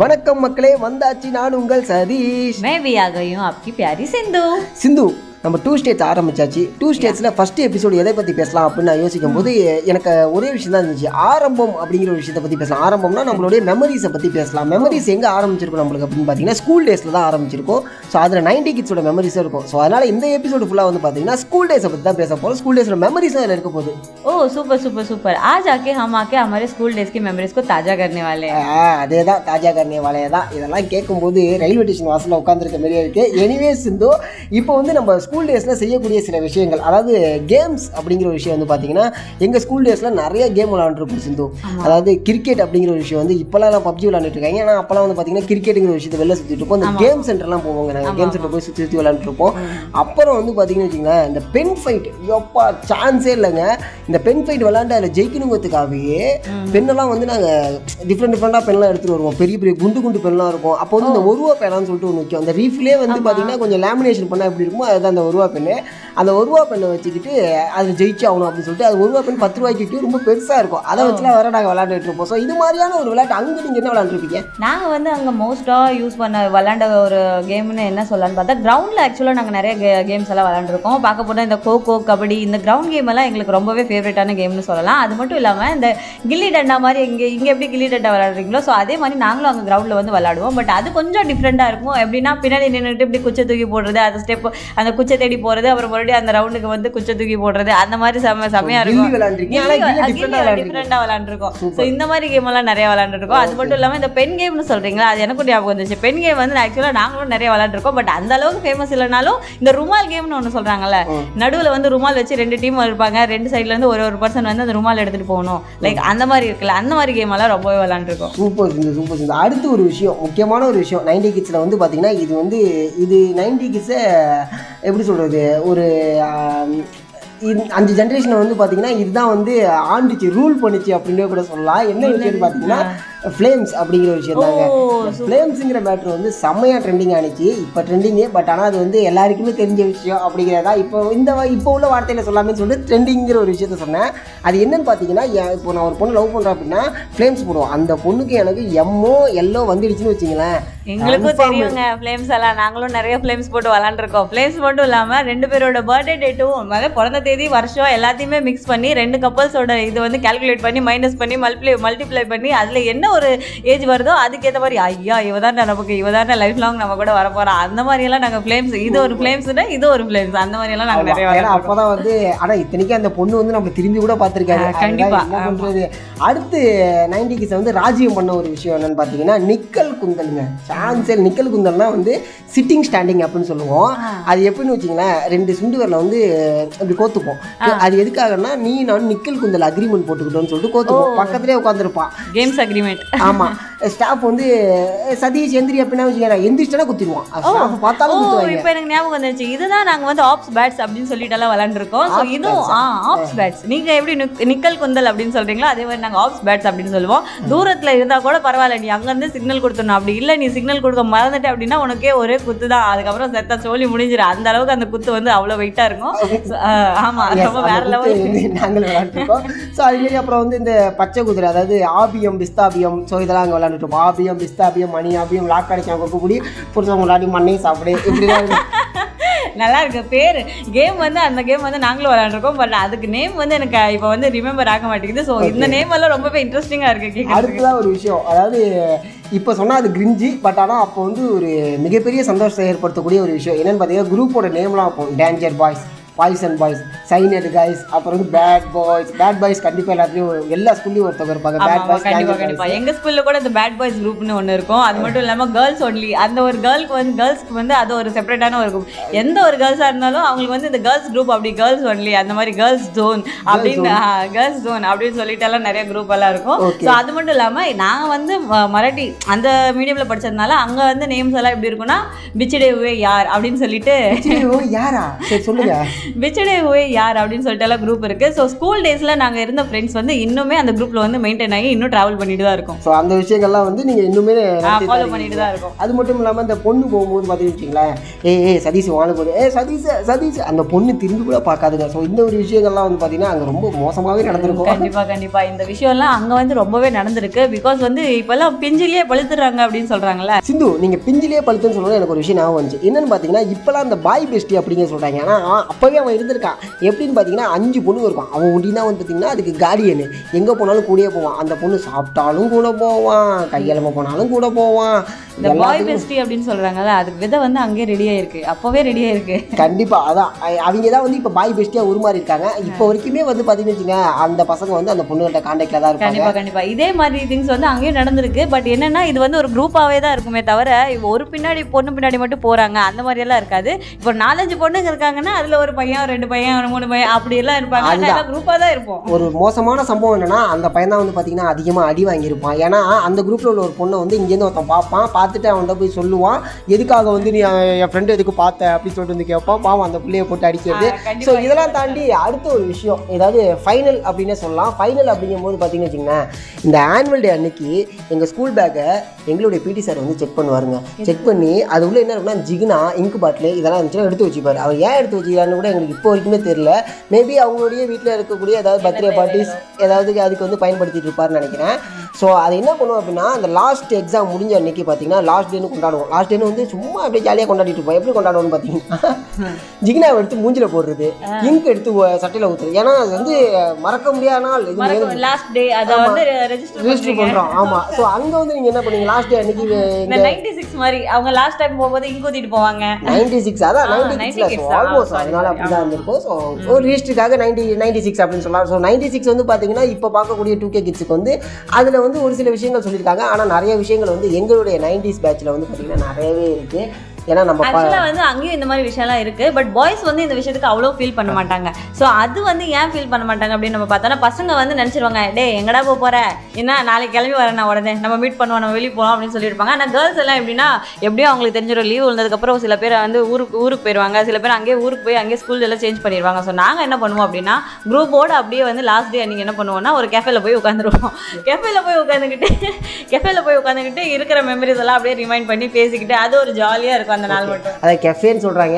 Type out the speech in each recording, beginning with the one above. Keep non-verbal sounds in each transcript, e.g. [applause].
வணக்கம் மக்களே வந்தாச்சு நான் உங்கள் சதீஷ் मैं भी आ गई हूँ आपकी प्यारी सिंधु சிந்து நம்ம டூ ஸ்டேட்ஸ் ஆரம்பிச்சாச்சு டூ ஸ்டேட்ஸில் ஃபர்ஸ்ட் எபிசோடு எதை பற்றி பேசலாம் அப்படின்னு நான் யோசிக்கும் போது எனக்கு ஒரே விஷயம் தான் இருந்துச்சு ஆரம்பம் அப்படிங்கிற ஒரு விஷயத்தை பற்றி பேசலாம் ஆரம்பம்னா நம்மளுடைய மெமரிஸை பற்றி பேசலாம் மெமரிஸ் எங்கே ஆரம்பிச்சிருக்கும் நம்மளுக்கு அப்படின்னு பார்த்தீங்கன்னா ஸ்கூல் டேஸில் தான் ஆரம்பிச்சிருக்கும் ஸோ அதில் நைன்டி கிட்ஸோட மெமரிஸும் இருக்கும் ஸோ அதனால் இந்த எபிசோடு ஃபுல்லாக வந்து பார்த்தீங்கன்னா ஸ்கூல் டேஸை பற்றி தான் பேச போகிறோம் ஸ்கூல் டேஸோட மெமரிஸும் அதில் இருக்க போகுது ओह सुपर सुपर सुपर आज आके हम आके हमारे स्कूल डेज की मेमोरीज को ताजा करने वाले हैं ஆ, அதே தான் தாஜா கர்ணிய வாழையை தான் இதெல்லாம் கேட்கும்போது ரயில்வே ஸ்டேஷன் வாசலில் உட்காந்துருக்க மாதிரியே இருக்கு எனிவே சிந்து இப்போ வந்து நம்ம ஸ்கூல் டேஸில் செய்யக்கூடிய சில விஷயங்கள். அதாவது கேம்ஸ் அப்படிங்கிற ஒரு விஷயம் வந்து பார்த்தீங்கன்னா எங்கள் ஸ்கூல் டேஸில் நிறைய கேம் விளாண்டுருப்போம் சிந்து. அதாவது கிரிக்கெட் அப்படிங்கிற ஒரு விஷயம் வந்து இப்போலாம் நான் பப்ஜி விளாண்டுட்டு இருக்காங்க. ஏன்னா அப்போலாம் வந்து பார்த்தீங்கன்னா கிரிக்கெட்டுங்கிற விஷயத்தை வெளில சுற்றிட்டு இருப்போம். இந்த கேம் சென்டர்லாம் போவாங்க. நாங்கள் கேம் சென்டர் போய் சுற்றி சுற்றி விளாண்டுருப்போம் அப்புறம் வந்து பார்த்தீங்கன்னு வச்சுங்களேன் இந்த பென் ஃபைட் எப்பா சான்ஸே இல்லைங்க. இந்த பென் ஃபைட் விளாண்டு அதில் ஜெயிக்கணுங்கிறதுக்காகவே பெண்ணெல்லாம் வந்து நாங்கள் டிஃப்ரெண்ட் டிஃப்ரெண்டாக பென்லாம் எடுத்துகிட்டு வருவோம். பெரிய பெரிய குண்டு குண்டு பென்லாம் இருக்கும். அப்போ வந்து இந்த ஒருவா பேனான்னு சொல்லிட்டு ஒன்று வைக்கும். அந்த ரீஃப்லேயே வந்து பார்த்தீங்கன்னா கொஞ்சம் லேமினேஷன் பண்ணால் எப்படி இருக்குமோ அதுதான் அந்த ஒருவா அதை ஒரு ரூபா பெண்ணை வச்சுக்கிட்டு அதில் ஜெயிச்சு ஆகணும் அப்படின்னு சொல்லிட்டு அது ஒருவா பெண் பத்து ரூபாய்க்கு விட்டு ரொம்ப பெருசாக இருக்கும். அதை வச்சுலாம் வேற நாங்கள் விளாண்டுட்டு இருப்போம். ஸோ இது மாதிரியான ஒரு விளையாட்டு அங்கே நீங்கள் என்ன விளாண்டுருப்பீங்க நாங்கள் வந்து அங்கே மோஸ்ட்டாக யூஸ் பண்ண விளாண்ட ஒரு கேம்னு என்ன சொல்லலாம்னு பார்த்தா கிரவுண்டில் ஆக்சுவலாக நாங்கள் நிறைய கே கேம்ஸ் எல்லாம் விளாண்டுருக்கோம் பார்க்க போனால் இந்த கோகோ கபடி இந்த கிரவுண்ட் கேம் எல்லாம் எங்களுக்கு ரொம்பவே ஃபேவரட்டான கேம்னு சொல்லலாம். அது மட்டும் இல்லாமல் இந்த கில்லி டண்டா மாதிரி இங்கே இங்கே எப்படி கில்லி டண்டா விளாடுறீங்களோ ஸோ அதே மாதிரி நாங்களும் அங்கே கிரவுண்டில் வந்து விளாடுவோம் பட் அது கொஞ்சம் டிஃப்ரெண்ட்டாக இருக்கும். எப்படின்னா பின்னாடி நின்றுட்டு இப்படி குச்சை தூக்கி போடுறது அந்த ஸ்டெப் அந்த குச்சை தேடி போகிறது அப்புறம் மறுபடியும் அந்த ரவுண்டுக்கு வந்து குச்சை தூக்கி போடுறது அந்த மாதிரி செம்மையாக கில்லி இருக்கும். டிஃப்ரெண்டாக விளாண்டுருக்கோம் ஸோ இந்த மாதிரி கேம் எல்லாம் நிறைய விளாண்டுருக்கோம் அது மட்டும் இல்லாமல் இந்த பென் கேம்னு சொல்றீங்களா? அது எனக்கும் ஞாபகம் வந்துச்சு. பென் கேம் வந்து ஆக்சுவலாக நாங்களும் நிறைய விளாண்டுருக்கோம் பட் அந்த அளவுக்கு ஃபேமஸ் இல்லைனாலும் இந்த ருமால் கேம்னு ஒன்று சொல்றாங்கல்ல நடுவில் வந்து ருமால் வச்சு ரெண்டு டீம் இருப்பாங்க. ரெண்டு சைடுல இருந்து ஒரு ஒரு பர்சன் வந்து அந்த ருமால் எடுத்துட்டு போகணும். லைக் அந்த மாதிரி இருக்குல்ல அந்த மாதிரி கேம் எல்லாம் ரொம்பவே விளாண்டுருக்கோம் சூப்பர் சிந்து சூப்பர் சிந்து. அடுத்து ஒரு விஷயம் முக்கியமான ஒரு விஷயம். நைன்டி கிட்ஸில் வந்து பார்த்தீங்கன்னா இது வந்து இது நைன்டி கிட்ஸை எப்படி சொல்கிறது ஒரு அஞ்சு ஜென்ரேஷனில் வந்து பார்த்தீங்கன்னா இதுதான் வந்து ஆண்டுச்சு ரூல் பண்ணுச்சு அப்படின்னு கூட சொல்லலாம். என்ன விஷயம்னு பார்த்தீங்கன்னா ஃப்ளேம்ஸ் அப்படிங்கிற விஷயம் தாங்க. ஃப்ளேம்ஸுங்கிற மேட்ரு வந்து செம்மையாக ட்ரெண்டிங் ஆனிச்சு. இப்போ ட்ரெண்டிங்கு பட் ஆனால் அது வந்து எல்லாருக்குமே தெரிஞ்ச விஷயம் அப்படிங்கிறதா இப்போ இந்த இப்போ உள்ள வார்த்தையில் சொல்லாமே சொல்லிட்டு ட்ரெண்டிங்கிற ஒரு விஷயத்த சொன்னேன். அது என்னன்னு பார்த்தீங்கன்னா இப்போ நான் ஒரு பொண்ணு லவ் பண்ணுறேன் அப்படின்னா ஃப்ளேம்ஸ் போடுவோம். அந்த பொண்ணுக்கு எனக்கு எம்மோ எல்லோ வந்துடுச்சுன்னு வச்சுங்களேன். எங்களுக்கும். தெரியுங்க ஃப்ளேம்ஸ் எல்லாம். நாங்களும் நிறைய ஃப்ளேம்ஸ் போட்டு விளாண்டுருக்கோம் ஃப்ளேம்ஸ் மட்டும் இல்லாமல் ரெண்டு பேரோட பர்த்டே டேட்டும் பிறந்த தேதி வருஷம் எல்லாத்தையுமே மிக்ஸ் பண்ணி ரெண்டு கப்பல்ஸோட இது வந்து கால்குலேட் பண்ணி மைனஸ் பண்ணி மல்டிப்ளை மல்டிப்ளை பண்ணி அதில் என்ன ஒரு ஏஜ் வருதோ அதுக்கேற்ற மாதிரி ஐயா இவ தான் நமக்கு இவ தான் லைஃப் லாங் நம்ம கூட வர போறா அந்த மாதிரி எல்லாம் நாங்கள் ஃப்ளேம்ஸ் இது ஒரு ஃப்ளேம்ஸ்னா இது ஒரு ஃப்ளேம்ஸ் அந்த மாதிரி எல்லாம் நாங்கள் நிறைய விளாண்டுருக்கோம் அப்பதான் வந்து ஆனா இத்தனைக்கும் அந்த பொண்ணு வந்து நம்ம திரும்பி கூட பார்த்துருக்காரு ஆ, கண்டிப்பா, என்ன பண்றது? அடுத்து நைன்டி கிஸ் வந்து ராஜ்யம் பண்ண ஒரு விஷயம் என்னன்னு பார்த்தீங்கன்னா நிக்கல் குந்தலுங்க. சான்சல் நிக்கல் குந்தல்னா வந்து சிட்டிங் ஸ்டாண்டிங் அப்படின்னு சொல்லுவோம். அது எப்படின்னு வச்சிங்களேன் ரெண்டு சுண்டு வரல வந்து இப்படி கோத்துப்போம். அது எதுக்காகன்னா நீ நான் நிக்கல் குந்தல் அக்ரிமெண்ட் போட்டுக்கிட்டோம்னு சொல்லிட்டு கோத்துப்போம். பக்கத்துலேயே உட்காந்துருப்பான் கேம்ஸ் அக்ரிமெண்ட் 阿玛。[laughs] [laughs] ஸ்டாஃப் வந்து "ஏய், சதீஷ் எந்திரி அப்படின்னா வச்சுக்கேன் எந்திரிச்சிட்டா குத்திடுவான். ஸ்டாஃப் பார்த்தாலும் குத்துவாங்க. இப்போ எனக்கு ஞாபகம் வந்துச்சு இதுதான் நாங்க வந்து ஆப்ஸ் பேட்ஸ் அப்படின்னு சொல்லிட்டு எல்லாம் விளாண்டுருக்கோம் ஸோ Ops இதுவும் ஆ ஆப்ஸ் பேட்ஸ் நீங்க எப்படி நிக்- நிக்கல் குந்தல் அப்படின்னு சொல்றீங்களோ அதே மாதிரி நாங்க ஆப்ஸ் பேட்ஸ் அப்படின்னு சொல்லுவோம். தூரத்துல இருந்தா கூட பரவாயில்ல. நீ அங்க இருந்து சிக்னல் கொடுத்துடணும். அப்படி இல்ல நீ சிக்னல் கொடுக்க மறந்துட்ட அப்படின்னா உனக்கே ஒரே குத்து தான் அதுக்கப்புறம் செத்த சோழி முடிஞ்சிடும் அந்த அளவுக்கு அந்த குத்து வந்து அவ்வளவு வெயிட்டா இருக்கும். So, ஆ, ஆமா Yes, ரொம்ப வேற லெவல் நாங்கள் விளையாண்டுருக்கோம். ஸோ அதுமாரி அப்புறம் வந்து இந்த பச்சை குதிரை அதாவது ஆபியம் பிஸ்தாபியம் ஸோ இதெல்லாம் அங்கே விளையாண்டுட்டோம் ஆபியம் பிஸ்தாபியம் மணி ஆபியம் லாக் அடிச்சாங்க கொக்குப்படி புருஷன் முன்னாடி மண்ணே சாப்பிடு. இப்படிதான் [laughs] நல்லா இருக்கு பேர். கேம் வந்து அந்த கேம் வந்து நாங்களும் விளையாண்டுருக்கோம் பட் அதுக்கு நேம் வந்து எனக்கு இப்போ வந்து ரிமெம்பர் ஆக மாட்டேங்குது. ஸோ இந்த நேம் எல்லாம் ரொம்பவே இன்ட்ரெஸ்டிங்கா இருக்கு கேட்கறதுக்கு அடுத்ததான் ஒரு விஷயம். அதாவது இப்போ சொன்னால் அது கிரிஞ்சி பட் ஆனால் அப்போ வந்து ஒரு மிகப்பெரிய சந்தோஷத்தை ஏற்படுத்தக்கூடிய ஒரு விஷயம். என்னன்னு பார்த்தீங்கன்னா குரூப்போட நேம்லாம் அப்போ danger boys poison boys cyanide guys அப்புறம் வந்து பேட் பாய்ஸ் பேட் பாய்ஸ் கண்டிப்பாக எல்லாத்துலேயும் எல்லா ஸ்கூல்லையும் ஒருத்தவங்க இருப்பாங்க. பேட் பாய்ஸ் கண்டிப்பா டேஞ்சர் கண்டிப்பா. எங்க ஸ்கூல்ல கூட இந்த பேட் பாய்ஸ் குரூப்னு ஒண்ணு இருக்கும். அது மட்டும் இல்லாம கேர்ள்ஸ் ஒன்லி அந்த ஒரு கேர்ளுக்கு வந்து கேர்ள்ஸ்க்கு வந்து அது ஒரு செப்பரேட்டான ஒரு எந்த ஒரு கேர்ள்ஸா இருந்தாலும் அவங்களுக்கு வந்து இந்த கேர்ள்ஸ் குரூப் அப்படி கேர்ள்ஸ் ஒன்லி அந்த மாதிரி கேர்ள்ஸ் ஜோன் அப்படின்னு கேர்ள்ஸ் ஜோன் அப்படின்னு சொல்லிட்டு எல்லாம் நிறைய குரூப் எல்லாம் இருக்கும். ஸோ அது மட்டும் இல்லாம நான் வந்து மராட்டி அந்த மீடியம்ல படிச்சதுனால அங்க வந்து நேம்ஸ் எல்லாம் எப்படி இருக்கும்னா பிச்சிடேவே யார் அப்படின்னு சொல்லிட்டு யாரா? சரி சொல்லுங்க. பிச்சடே ஹுவே யார் அப்படின்னு சொல்லிட்டு எல்லாம் குரூப் இருக்கு. ஸோ ஸ்கூல் டேஸ்ல நாங்க இருந்த ஃப்ரெண்ட்ஸ் வந்து இன்னுமே அந்த குரூப்ல வந்து மெயின்டைன் ஆகி இன்னும் டிராவல் பண்ணிட்டு தான் இருக்கோம். ஸோ அந்த விஷயங்கள்லாம் வந்து நீங்கள் இன்னுமே ஃபாலோ பண்ணிட்டு தான் இருக்கோம். அது மட்டும் இல்லாமல் இந்த பொண்ணு போகும்போது பார்த்தீங்கன்னு வச்சுங்களேன் ஏய் ஏய் சதீஷ் வாழ போது ஏ சதீஷ் சதீஷ் அந்த பொண்ணு திரும்பி கூட பார்க்காதுங்க. ஸோ இந்த ஒரு விஷயங்கள்லாம் வந்து பார்த்தீங்கன்னா அங்கே ரொம்ப மோசமாகவே நடந்திருக்கும். கண்டிப்பா கண்டிப்பா. இந்த விஷயம்லாம் அங்க வந்து ரொம்பவே நடந்திருக்கு. பிகாஸ் வந்து இப்பெல்லாம் பிஞ்சிலேயே பழுத்துறாங்க அப்படின்னு சொல்றாங்கல்ல. சிந்து நீங்கள் பிஞ்சிலே பழுத்துன்னு சொல்லும்போது எனக்கு ஒரு விஷயம் ஞாபகம் வந்துச்சு. என்னன்னு பார்த்தீங்கன்னா இப்போலாம் அந்த பாய் பெஸ்டி அப்படிங்க சொல்கிறாங்க ஆனால் அப்போவே அவன் இருந்திருக்கான். எப்படின்னு பார்த்தீங்கன்னா அஞ்சு பொண்ணு இருப்பான். அவன் ஒண்டினா வந்து பார்த்தீங்கன்னா அதுக்கு கார்டியனு எங்கே போனாலும் கூடயே போவான். அந்த பொண்ணு சாப்பிட்டாலும் கூட போவான். கையெலம போனாலும் கூட போவான். இந்த பாய் பெஸ்டி அப்படின்னு சொல்றாங்கல்ல அதுக்கு விதை வந்து அங்கேயே ரெடி ஆயிருக்கு. அப்பவே ரெடி ஆயிருக்கு. கண்டிப்பா அதான். அவங்க தான் வந்து இப்போ பாய் பெஸ்டியா உருமாறி இருக்காங்க. இப்போ வரைக்குமே வந்து பார்த்தீங்கன்னு வச்சுங்க அந்த பசங்க வந்து அந்த பொண்ணுகிட்ட கான்டாக்ட்ல தான் இருப்பாங்க. கண்டிப்பா கண்டிப்பா. இதே மாதிரி திங்ஸ் வந்து அங்கேயும் நடந்திருக்கு. பட் என்னன்னா இது வந்து ஒரு குரூப்பாவே தான் இருக்குமே தவிர ஒரு பின்னாடி பொண்ணு பின்னாடி மட்டும் போறாங்க. அந்த மாதிரி எல்லாம் இருக்காது. இப்போ நாலஞ்சு பொண்ணுங்க இருக்காங்கன்னா அதுல ஒரு பையன் ரெண்டு பையன் மூணு பையன் அப்படி எல்லாம் இருப்பாங்க. ஆனா அதுதான். எல்லாம் குரூப்பா தான் இருப்போம். ஒரு மோசமான சம்பவம் என்னன்னா அந்த பையன் தான் வந்து பார்த்தீங்கன்னா அதிகமாக அடி வாங்கியிருப்பான். ஏன்னா அந்த குரூப்பில் உள்ள ஒரு பொண்ணை வந்து இங்கேருந்து ஒருத்தன் பார்ப்பான். பார்த்துட்டு அவன்கிட்ட போய் சொல்லுவான். எதுக்காக வந்து நீ என் ஃப்ரெண்டு எதுக்கு பார்த்த? அப்படின்னு சொல்லிட்டு வந்து கேட்பான். பாவம் அந்த பிள்ளைய போட்டு அடிக்கிறது. ஸோ இதெல்லாம் தாண்டி அடுத்த ஒரு விஷயம். ஏதாவது ஃபைனல் அப்படின்னே சொல்லலாம். ஃபைனல் அப்படிங்கும்போது பார்த்தீங்கன்னு வச்சுங்களேன் இந்த ஆனுவல் டே அன்னைக்கு எங்கள் ஸ்கூல் பேக்கை எங்களுடைய பிடி சார் வந்து செக் பண்ணுவாருங்க. செக் பண்ணி அது உள்ள என்ன இருக்குன்னா ஜிகினா இங்கு பாட்டில் இதெல்லாம் இருந்துச்சுன்னா எடுத்து வச்சுப்பாரு. அவர் ஏன் எடுத்து வச்சுக்கிறான்னு கூட எங்களுக்கு இப்போ வரைக்குமே தெரியல. மேபி அவங்களுடைய வீட்டில் இருக்கக்கூடிய ஏதாவது பர்த்டே பார்ட்டிஸ் ஏதாவது அதுக்கு வந்து பயன்படுத்திட்டு இருப்பாருன்னு நினைக்கிறேன். ஸோ அது என்ன பண்ணுவோம் அப்படின்னா அந்த லாஸ்ட் எக்ஸாம் முடிஞ்ச அன்னைக்கு பார்த்தீங்கன்னா லாஸ்ட் டேன்னு கொண்டாடுவோம். லாஸ்ட் டேன்னு வந்து சும்மா அப்படியே ஜாலியாக கொண்டாடிட்டு இருப்போம். எப்படி கொண்டாடுவோம்னு பார்த்தீங்கன்னா [laughs] ஜிகினாவை எடுத்து மூஞ்சில போடுறது இங்க் எடுத்து சட்டையில ஊத்துறது. ஏன்னா அது வந்து மறக்க முடியாத நாள். இது லாஸ்ட் டே அதை வந்து ரெஜிஸ்டர் ரெஜிஸ்டர் பண்றோம். ஆமா. ஸோ அங்க வந்து நீங்க என்ன பண்ணீங்க லாஸ்ட் டே அன்னைக்கு நைன்டி சிக்ஸ் மாதிரி அவங்க லாஸ்ட் டைம் போகும்போது இங்க ஊத்திட்டு போவாங்க. நைன்டி சிக்ஸ் அதான் நைன்டி 96 சிக்ஸ்ல ஆ, ஆல்மோஸ்ட் அதனால அப்படிதான் இருந்திருக்கும். ஸோ ஒரு ரிஜிஸ்டருக்காக நைன்டி நைன்டி சிக்ஸ் அப்படின்னு சொல்லலாம். ஸோ நைன்டி சிக்ஸ் வந்து பார்த்தீங்கன்னா இப்போ பார்க்கக்கூடிய டூ கே கிட்ஸுக்கு வந்து அதில் வந்து ஒரு சில விஷயங்கள் சொல்லியிருக்காங்க. ஆனால் நிறைய விஷயங்கள் வந்து எங்களுடைய நைன்டிஸ் பேட்சில் வந்து பார்த்தீங்கன்னா நிறையவே இருக்கு. ஏன்னா நம்ம ஆக்சுவலாக வந்து அங்கேயும் இந்த மாதிரி விஷயம்லாம் இருக்கு. பட் பாய்ஸ் வந்து இந்த விஷயத்துக்கு அவ்வளோ ஃபீல் பண்ண மாட்டாங்க. ஸோ அது வந்து ஏன் ஃபீல் பண்ண மாட்டாங்க அப்படின்னு நம்ம பார்த்தோன்னா பசங்க வந்து நினைச்சிருவாங்க டே எங்கடா போக போற? என்ன நாளைக்கு கிளம்பி வரேன் நான் உடனே. நம்ம மீட் பண்ணுவோம் நம்ம வெளியே போகலாம் அப்படின்னு சொல்லியிருப்பாங்க. ஆனால் கேர்ள்ஸ் எல்லாம் எப்படின்னா எப்படியும் அவங்களுக்கு தெரிஞ்சிடும் லீவ் வந்ததுக்கப்புறம் சில பேர் வந்து ஊருக்கு ஊருக்கு போயிடுவாங்க சில பேர் அங்கேயே ஊருக்கு போய் அங்கேயே ஸ்கூல் எல்லாம் சேஞ்ச் பண்ணிடுவாங்க ஸோ நாங்கள் என்ன பண்ணுவோம் அப்படின்னா குரூப்போடு அப்படியே வந்து லாஸ்ட் டே அன்றைக்கி என்ன பண்ணுவோம்னா ஒரு கேஃபேல போய் உட்காந்துருவோம். [laughs] கேஃபேல போய் உட்காந்துக்கிட்டு [laughs] கேஃபேல போய் உட்காந்துக்கிட்டு இருக்கிற மெமரிஸ் எல்லாம் அப்படியே ரிமைண்ட் பண்ணி பேசிக்கிட்டு அது ஒரு ஜாலியாக இருக்கும். அந்த நாள் மட்டும். அதை கெஃபேன்னு சொல்கிறாங்க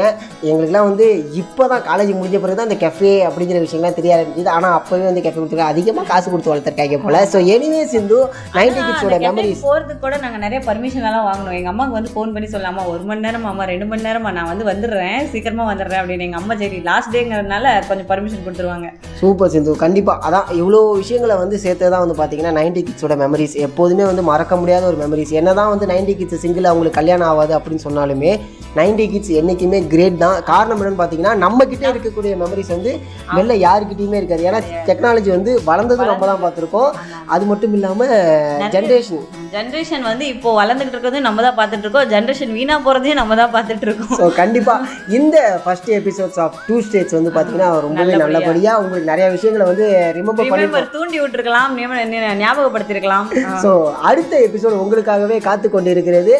எங்களுக்குலாம் வந்து இப்போ தான் காலேஜ் முடிஞ்ச பிறகு தான் இந்த கெஃபே அப்படிங்கிற விஷயம்லாம் தெரிய ஆரம்பிச்சது. ஆனால் அப்போவே வந்து கெஃபே கொடுத்துருக்காங்க அதிகமாக காசு கொடுத்து வளர்த்துருக்காங்க போல. ஸோ எனிவே சிந்து நைன்டி கிட்ஸோட மெமரிஸ் போகிறதுக்கு கூட நாங்கள் நிறைய பர்மிஷன் எல்லாம் வாங்கணும். எங்கள் அம்மாவுக்கு வந்து ஃபோன் பண்ணி சொல்லாமா ஒரு மணி நேரம் அம்மா ரெண்டு மணி நேரமா நான் வந்து வந்துடுறேன். சீக்கிரமா வந்துடுறேன் அப்படின்னு எங்கள் அம்மா சரி லாஸ்ட் டேங்கிறதுனால கொஞ்சம் பர்மிஷன் கொடுத்துருவாங்க. சூப்பர் சிந்து. கண்டிப்பாக அதான் இவ்வளோ விஷயங்களை வந்து சேர்த்து தான் வந்து பார்த்தீங்கன்னா நைன்டி கிட்ஸோட மெமரிஸ் எப்போதுமே வந்து மறக்க முடியாத ஒரு மெமரிஸ் என்ன தான் வந்து நைன்டி கிட்ஸ் சிங்கிள் அவங்களுக்கு கல்யாணம் ஆகாது அப்படின்னு சொன்னாலுமே நைன்டி கிட்ஸ் என்றைக்குமே கிரேட் தான். காரணம் என்னன்னு பார்த்தீங்கன்னா நம்ம கிட்டே இருக்கக்கூடிய மெமரிஸ் வந்து வெளில யாருக்கிட்டையுமே இருக்காது. ஏன்னா டெக்னாலஜி வந்து வளர்ந்ததும் நம்ம தான் பார்த்துருக்கோம். அது மட்டும் இல்லாமல் ஜென்ரேஷன் ஜென்ரேஷன் வந்து இப்போ வளர்ந்துகிட்டு இருக்கிறதையும் நம்ம தான் பார்த்துட்டு இருக்கோம் ஜென்ரேஷன் வீணா போகிறதையும் நம்ம தான் பார்த்துட்டு இருக்கோம் ஸோ கண்டிப்பாக இந்த first episodes of two states வந்து பார்த்தீங்கன்னா ரொம்பவே நல்லபடியா. நல்லபடியாக உங்களுக்கு நிறைய விஷயங்களை வந்து ரிமெம்பர் பண்ணி தூண்டி விட்டுருக்கலாம். ஞாபகப்படுத்திருக்கலாம். ஸோ அடுத்த எபிசோட் உங்களுக்காகவே காத்து கொண்டு இருக்கிறது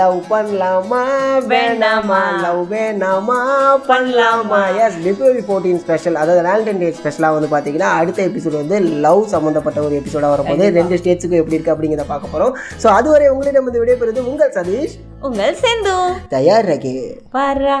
லவ் பண்ணலாமா? வேண்டாமா லவ் வேணாமா? பண்ணலாமா? எஸ் பிப்ரவரி ஃபோர்டீன் ஸ்பெஷல் அதாவது வேலண்டைன் டே ஸ்பெஷலாக வந்து பார்த்தீங்கன்னா அடுத்த எபிசோட் வந்து லவ் சம்மந்தப்பட்ட ஒரு எபிசோடாக வரும்போது ரெண்டு ஸ்டேட்ஸுக்கும் எப்படி இருக்குது அப்படிங்கிறத பார்க்க போகிறோம் ஸோ அதுவரை உங்களிடம் வந்து விடைபெறுவது உங்கள் சதீஷ். உங்கள் செந்து. தயார் ரகே. பாரா